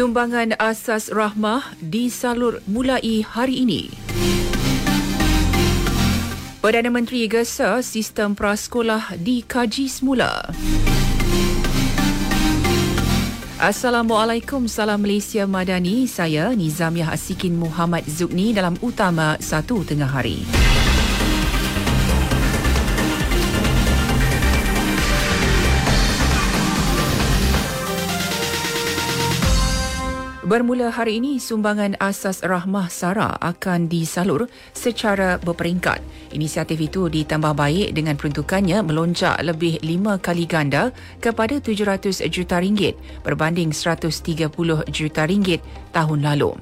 Sumbangan asas rahmah disalur mulai hari ini. Perdana Menteri gesa sistem prasekolah dikaji semula. Assalamualaikum, salam Malaysia Madani. Saya Nizamiah Asikin Muhammad Zukni dalam utama satu tengah hari. Bermula hari ini, sumbangan asas rahmah SARA akan disalur secara berperingkat. Inisiatif itu ditambah baik dengan peruntukannya melonjak lebih lima kali ganda kepada 700 juta ringgit berbanding 130 juta ringgit tahun lalu.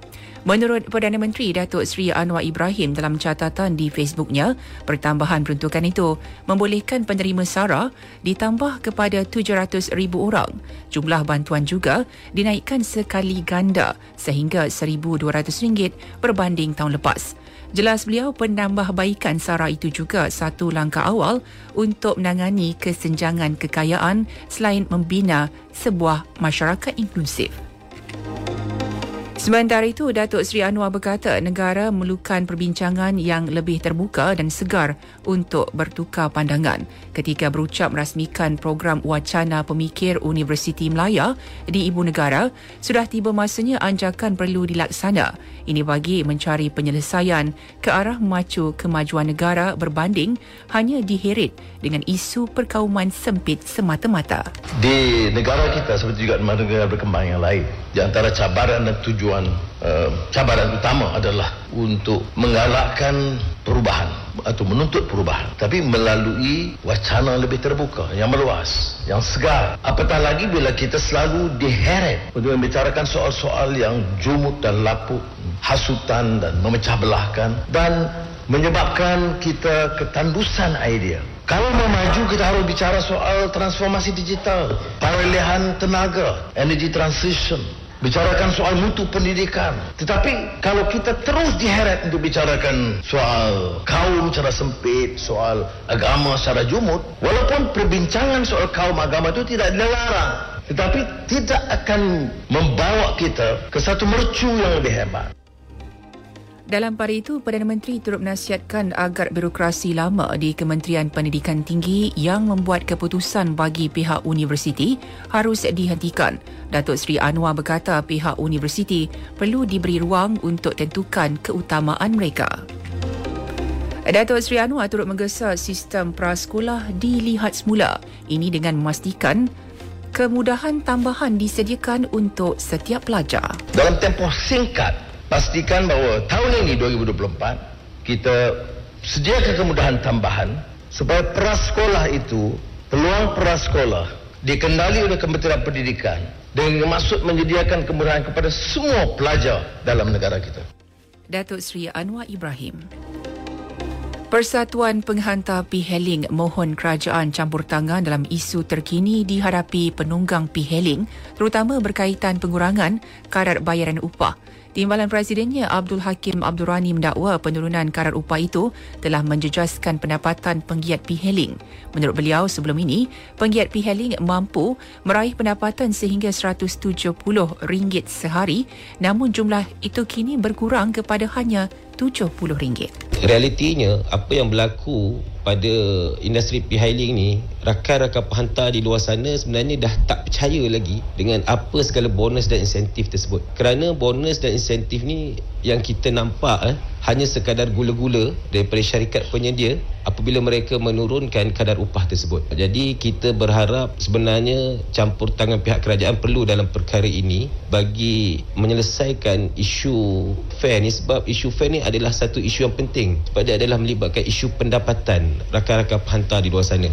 Menurut Perdana Menteri Datuk Seri Anwar Ibrahim dalam catatan di Facebooknya, pertambahan peruntukan itu membolehkan penerima SARA ditambah kepada 700,000 orang. Jumlah bantuan juga dinaikkan sekali ganda sehingga RM1,200 berbanding tahun lepas. Jelas beliau penambahbaikan SARA itu juga satu langkah awal untuk menangani kesenjangan kekayaan selain membina sebuah masyarakat inklusif. Sementara itu, Datuk Seri Anwar berkata negara memerlukan perbincangan yang lebih terbuka dan segar untuk bertukar pandangan ketika berucap merasmikan program wacana pemikir Universiti Melaya di Ibu Negara, sudah tiba masanya anjakan perlu dilaksana. Ini bagi mencari penyelesaian ke arah memacu kemajuan negara berbanding hanya diheret dengan isu perkauman sempit semata-mata. Di negara kita seperti juga negara berkembang yang lain, di antara cabaran dan tujuan uh, cabaran utama adalah untuk menggalakkan perubahan atau menuntut perubahan. Tapi melalui wacana lebih terbuka yang meluas yang segar. Apatah lagi bila kita selalu diheret untuk membicarakan soal-soal yang jumut dan lapuk hasutan dan memecah belahkan dan menyebabkan kita ketandusan idea. Kalau mau maju kita harus bicara soal transformasi digital, perolehan tenaga, energy transition, bicarakan soal mutu pendidikan. Tetapi kalau kita terus diheret untuk bicarakan soal kaum secara sempit, soal agama secara jumut, walaupun perbincangan soal kaum agama itu tidak dilarang, tetapi tidak akan membawa kita ke satu mercu yang lebih hebat. Dalam pada itu, Perdana Menteri turut menasihatkan agar birokrasi lama di Kementerian Pendidikan Tinggi yang membuat keputusan bagi pihak universiti harus dihentikan. Datuk Seri Anwar berkata pihak universiti perlu diberi ruang untuk tentukan keutamaan mereka. Datuk Seri Anwar turut menggesa sistem prasekolah dilihat semula. Ini dengan memastikan kemudahan tambahan disediakan untuk setiap pelajar. Dalam tempoh singkat, pastikan bahawa tahun ini 2024 kita sediakan kemudahan tambahan supaya prasekolah itu peluang prasekolah dikendali oleh Kementerian Pendidikan dengan maksud menyediakan kemudahan kepada semua pelajar dalam negara kita. Datuk Seri Anwar Ibrahim. Persatuan Penghantar Piheling mohon kerajaan campur tangan dalam isu terkini dihadapi penunggang piheling terutama berkaitan pengurangan kadar bayaran upah. Timbalan Presidennya Abdul Hakim Abdul Rani mendakwa penurunan kadar upah itu telah menjejaskan pendapatan penggiat piheling. Menurut beliau sebelum ini, penggiat piheling mampu meraih pendapatan sehingga RM170 sehari namun jumlah itu kini berkurang kepada hanya RM70. Realitinya apa yang berlaku pada industri pihiling ni rakan-rakan penghantar di luar sana sebenarnya dah tak percaya lagi dengan apa segala bonus dan insentif tersebut. Kerana bonus dan insentif ni yang kita nampak eh, hanya sekadar gula-gula daripada syarikat penyedia apabila mereka menurunkan kadar upah tersebut. Jadi kita berharap sebenarnya campur tangan pihak kerajaan perlu dalam perkara ini bagi menyelesaikan isu fair ni. Sebab isu fair ni adalah satu isu yang penting. Sebab dia adalah melibatkan isu pendapatan rakan-rakan penghantar di luar sana.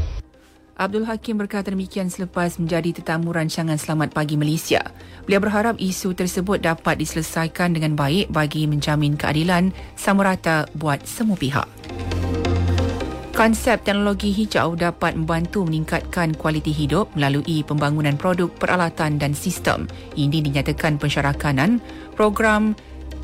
Abdul Hakim berkata demikian selepas menjadi tetamu rancangan Selamat Pagi Malaysia. Beliau berharap isu tersebut dapat diselesaikan dengan baik bagi menjamin keadilan sama rata buat semua pihak. Konsep teknologi hijau dapat membantu meningkatkan kualiti hidup melalui pembangunan produk, peralatan dan sistem. Ini dinyatakan pensyarakanan program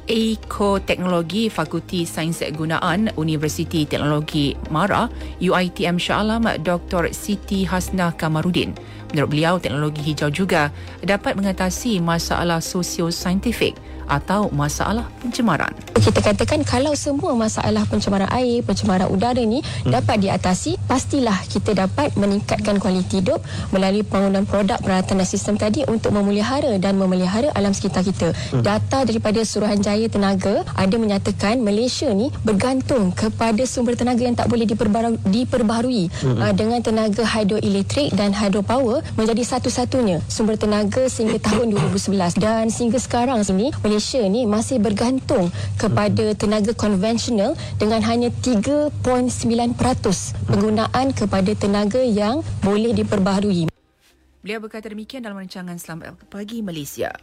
Ekoteknologi Fakulti Sains Gunaan Universiti Teknologi MARA UITM Shah Alam Dr. Siti Hasna Kamarudin. Menurut beliau, teknologi hijau juga dapat mengatasi masalah sosio-saintifik atau masalah pencemaran. Kita katakan kalau semua masalah pencemaran air, pencemaran udara ni hmm. dapat diatasi, pastilah kita dapat meningkatkan kualiti hidup melalui pembangunan produk peralatan dan sistem tadi untuk memelihara dan memelihara alam sekitar kita. Hmm. Data daripada Suruhanjaya Tenaga ada menyatakan Malaysia ni bergantung kepada sumber tenaga yang tak boleh diperbaharui, diperbaharui hmm. uh, dengan tenaga hidroelektrik dan hydropower menjadi satu-satunya sumber tenaga sehingga tahun 2011 dan sehingga sekarang sini Malaysia Malaysia ni masih bergantung kepada tenaga konvensional dengan hanya 3.9% penggunaan kepada tenaga yang boleh diperbaharui. Beliau berkata demikian dalam rancangan Selamat Pagi Malaysia.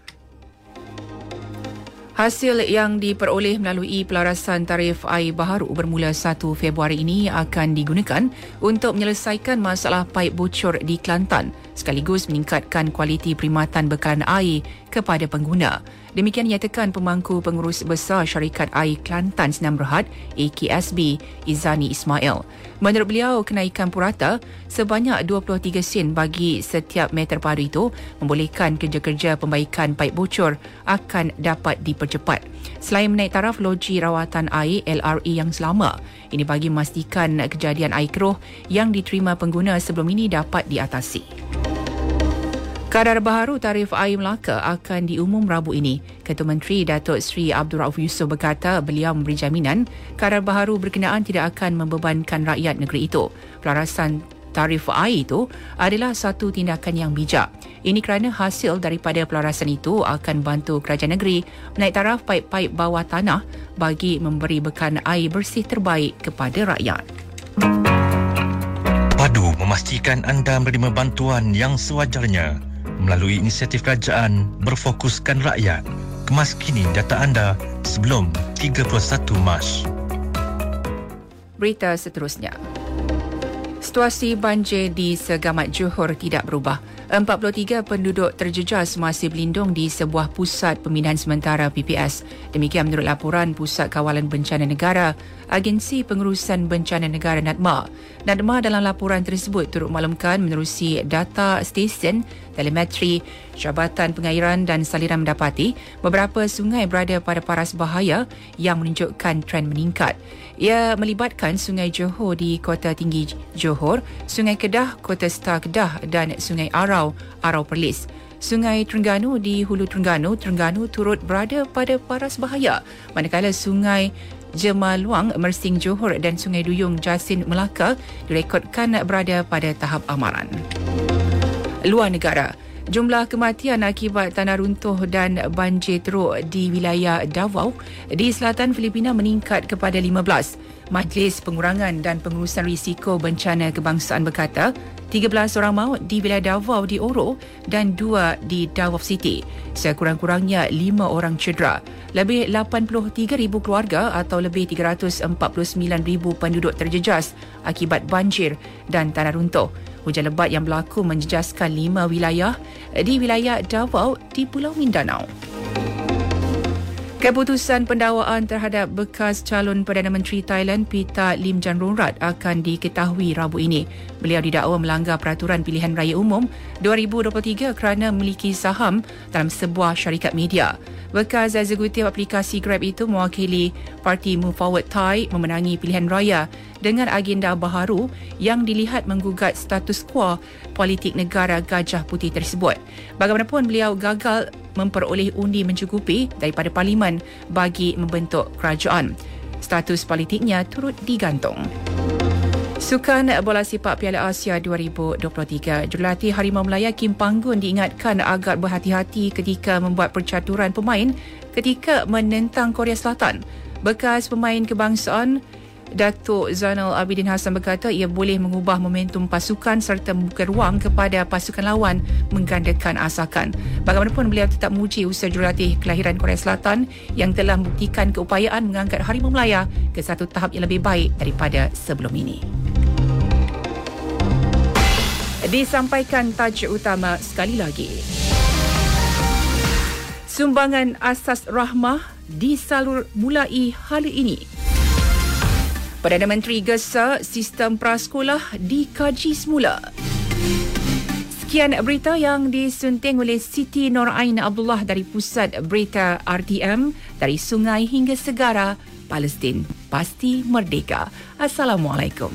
Hasil yang diperoleh melalui pelarasan tarif air baharu bermula 1 Februari ini akan digunakan untuk menyelesaikan masalah paip bocor di Kelantan sekaligus meningkatkan kualiti perkhidmatan bekalan air kepada pengguna. Demikian nyatakan pemangku pengurus besar syarikat air Kelantan Senam Berhad AKSB Izani Ismail. Menurut beliau, kenaikan purata sebanyak 23 sen bagi setiap meter padu itu membolehkan kerja-kerja pembaikan paip bocor akan dapat dipercepat. Selain menaik taraf loji rawatan air LRE yang selama, ini bagi memastikan kejadian air keruh yang diterima pengguna sebelum ini dapat diatasi. Kadar baharu tarif air Melaka akan diumum Rabu ini. Ketua Menteri Datuk Seri Abdul Rauf Yusof berkata beliau memberi jaminan kadar baharu berkenaan tidak akan membebankan rakyat negeri itu. Pelarasan tarif air itu adalah satu tindakan yang bijak. Ini kerana hasil daripada pelarasan itu akan bantu kerajaan negeri menaik taraf paip-paip bawah tanah bagi memberi bekan air bersih terbaik kepada rakyat. Padu memastikan anda menerima bantuan yang sewajarnya melalui inisiatif kerajaan berfokuskan rakyat. Kemas kini data anda sebelum 31 Mac. Berita seterusnya. Situasi banjir di Segamat Johor tidak berubah. 43 penduduk terjejas masih berlindung di sebuah pusat pemindahan sementara PPS. Demikian menurut laporan Pusat Kawalan Bencana Negara, Agensi Pengurusan Bencana Negara NADMA. NADMA dalam laporan tersebut turut maklumkan menerusi data stesen, telemetri, Jabatan Pengairan dan Saliran mendapati beberapa sungai berada pada paras bahaya yang menunjukkan tren meningkat. Ia melibatkan Sungai Johor di Kota Tinggi Johor, Sungai Kedah, Kota Star Kedah dan Sungai Arau, Arau Perlis. Sungai Terengganu di Hulu Terengganu, Terengganu turut berada pada paras bahaya. Manakala Sungai Jemaluang, Mersing Johor dan Sungai Duyung Jasin Melaka direkodkan berada pada tahap amaran. Luar negara. Jumlah kematian akibat tanah runtuh dan banjir teruk di wilayah Davao di selatan Filipina meningkat kepada 15. Majlis Pengurangan dan Pengurusan Risiko Bencana Kebangsaan berkata, 13 orang maut di wilayah Davao di Oro dan 2 di Davao City. Sekurang-kurangnya 5 orang cedera. Lebih 83,000 keluarga atau lebih 349,000 penduduk terjejas akibat banjir dan tanah runtuh. Hujan lebat yang berlaku menjejaskan lima wilayah di wilayah Davao di Pulau Mindanao. Keputusan pendakwaan terhadap bekas calon Perdana Menteri Thailand Pita Lim Jan Ronrat akan diketahui Rabu ini. Beliau didakwa melanggar peraturan pilihan raya umum 2023 kerana memiliki saham dalam sebuah syarikat media. Bekas eksekutif aplikasi Grab itu mewakili Parti Move Forward Thai memenangi pilihan raya dengan agenda baharu yang dilihat menggugat status quo politik negara Gajah Putih tersebut. Bagaimanapun beliau gagal memperoleh undi mencukupi daripada parlimen bagi membentuk kerajaan. Status politiknya turut digantung. Sukan bola sepak Piala Asia 2023, jurulatih Harimau Melaya Kim Panggun diingatkan agar berhati-hati ketika membuat percaturan pemain ketika menentang Korea Selatan. Bekas pemain kebangsaan Datuk Zainal Abidin Hassan berkata ia boleh mengubah momentum pasukan serta membuka ruang kepada pasukan lawan menggandakan asakan. Bagaimanapun beliau tetap memuji usaha jurulatih kelahiran Korea Selatan yang telah membuktikan keupayaan mengangkat Harimau Melaya ke satu tahap yang lebih baik daripada sebelum ini. Disampaikan tajuk utama sekali lagi. Sumbangan asas rahmah disalur mulai hari ini. Perdana Menteri gesa sistem prasekolah dikaji semula. Sekian berita yang disunting oleh Siti Norain Abdullah dari Pusat Berita RTM dari sungai hingga segara Palestin. Pasti merdeka. Assalamualaikum.